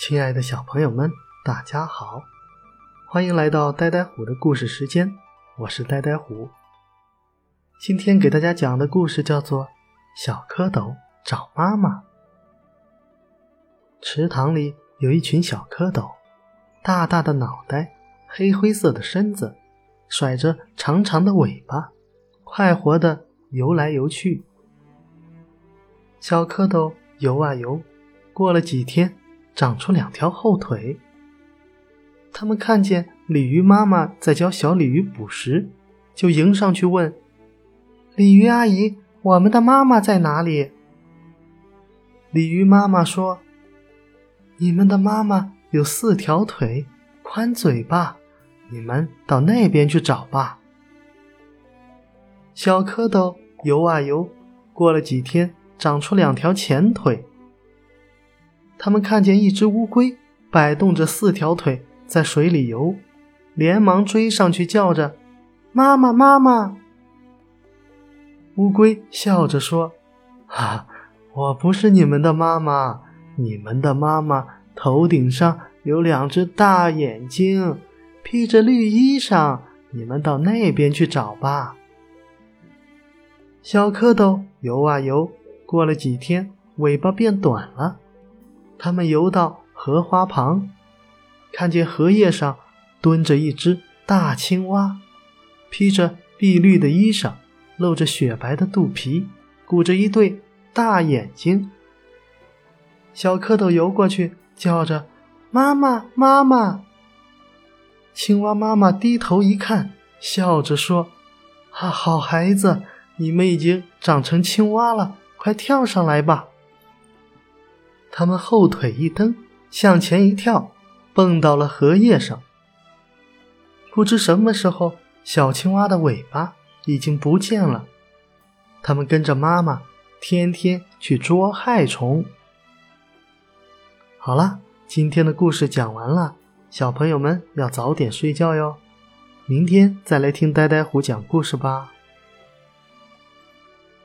亲爱的小朋友们，大家好，欢迎来到呆呆虎的故事时间，我是呆呆虎。今天给大家讲的故事叫做《小蝌蚪找妈妈》。池塘里有一群小蝌蚪，大大的脑袋，黑灰色的身子，甩着长长的尾巴，快活的游来游去。小蝌蚪游啊游，过了几天，长出两条后腿。他们看见鲤鱼妈妈在教小鲤鱼捕食，就迎上去问。鲤鱼阿姨，我们的妈妈在哪里？鲤鱼妈妈说：“你们的妈妈有四条腿，宽嘴巴，你们到那边去找吧。”小蝌蚪游啊游，过了几天，长出两条前腿。他们看见一只乌龟摆动着四条腿在水里游，连忙追上去叫着：“妈妈，妈妈！”乌龟笑着说：“啊，我不是你们的妈妈，你们的妈妈头顶上有两只大眼睛，披着绿衣裳，你们到那边去找吧。”小蝌蚪游啊游，过了几天，尾巴变短了。他们游到荷花旁，看见荷叶上蹲着一只大青蛙，披着碧绿的衣裳。露着雪白的肚皮，鼓着一对大眼睛。小蝌蚪游过去，叫着：“妈妈，妈妈！”青蛙妈妈低头一看，笑着说：“啊，好孩子，你们已经长成青蛙了，快跳上来吧！”他们后腿一蹬，向前一跳，蹦到了荷叶上。不知什么时候，小青蛙的尾巴。已经不见了，他们跟着妈妈天天去捉害虫。好了，今天的故事讲完了，小朋友们要早点睡觉哟，明天再来听呆呆虎讲故事吧。